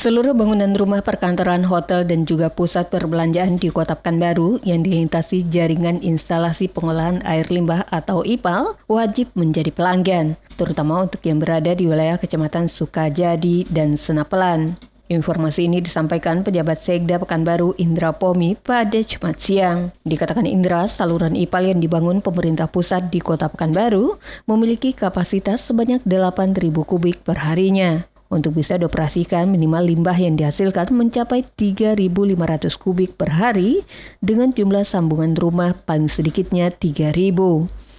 Seluruh bangunan rumah perkantoran, hotel, dan juga pusat perbelanjaan di Kota Pekanbaru yang dilintasi jaringan instalasi pengolahan air limbah atau IPAL wajib menjadi pelanggan, terutama untuk yang berada di wilayah Kecamatan Sukajadi dan Senapelan. Informasi ini disampaikan pejabat Sekda Pekanbaru Indra Pomi pada Jumat siang. Dikatakan Indra, saluran IPAL yang dibangun pemerintah pusat di Kota Pekanbaru memiliki kapasitas sebanyak 8.000 kubik per harinya. Untuk bisa dioperasikan, minimal limbah yang dihasilkan mencapai 3.500 kubik per hari dengan jumlah sambungan rumah paling sedikitnya 3.000.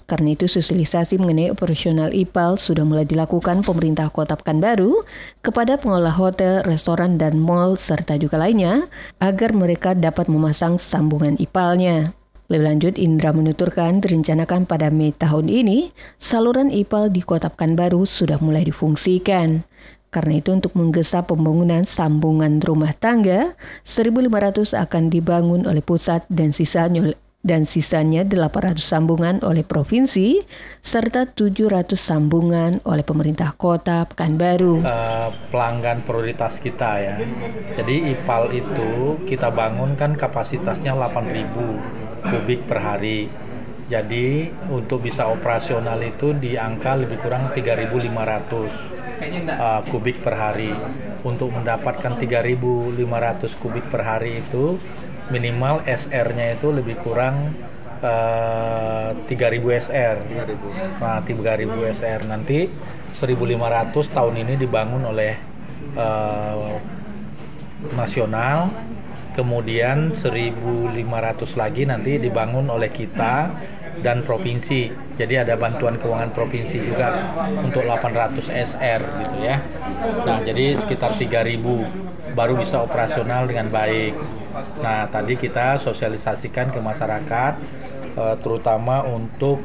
Karena itu sosialisasi mengenai operasional IPAL sudah mulai dilakukan pemerintah Kota Pekanbaru kepada pengelola hotel, restoran, dan mal serta juga lainnya agar mereka dapat memasang sambungan IPALnya. Lebih lanjut, Indra menuturkan direncanakan pada Mei tahun ini, saluran IPAL di Kota Pekanbaru sudah mulai difungsikan. Karena itu untuk menggesa pembangunan sambungan rumah tangga, 1.500 akan dibangun oleh pusat dan sisanya dan sisanya 800 sambungan oleh provinsi serta 700 sambungan oleh pemerintah kota Pekanbaru. Uh, pelanggan prioritas kita ya. Jadi IPAL itu kita bangun kan kapasitasnya 8.000 kubik per hari. Jadi untuk bisa operasional itu di angka lebih kurang 3.500 uh, kubik per hari. Untuk mendapatkan 3.500 kubik per hari itu minimal SR-nya itu lebih kurang uh, 3.000 SR. 3.000. Nah, 3.000 SR nanti 1.500 tahun ini dibangun oleh uh, nasional kemudian 1.500 lagi nanti dibangun oleh kita dan provinsi. Jadi ada bantuan keuangan provinsi juga untuk 800 SR gitu ya. Nah, jadi sekitar 3000 baru bisa operasional dengan baik. Nah, tadi kita sosialisasikan ke masyarakat eh, terutama untuk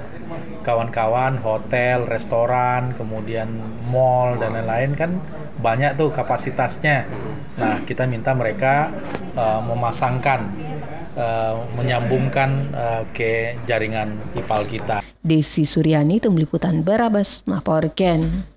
kawan-kawan hotel, restoran, kemudian mall dan lain-lain kan banyak tuh kapasitasnya. Nah, kita minta mereka uh, memasangkan uh, menyambungkan uh, ke jaringan IPAL kita. Desi Suryani, Tim Liputan Barabas, Maporken.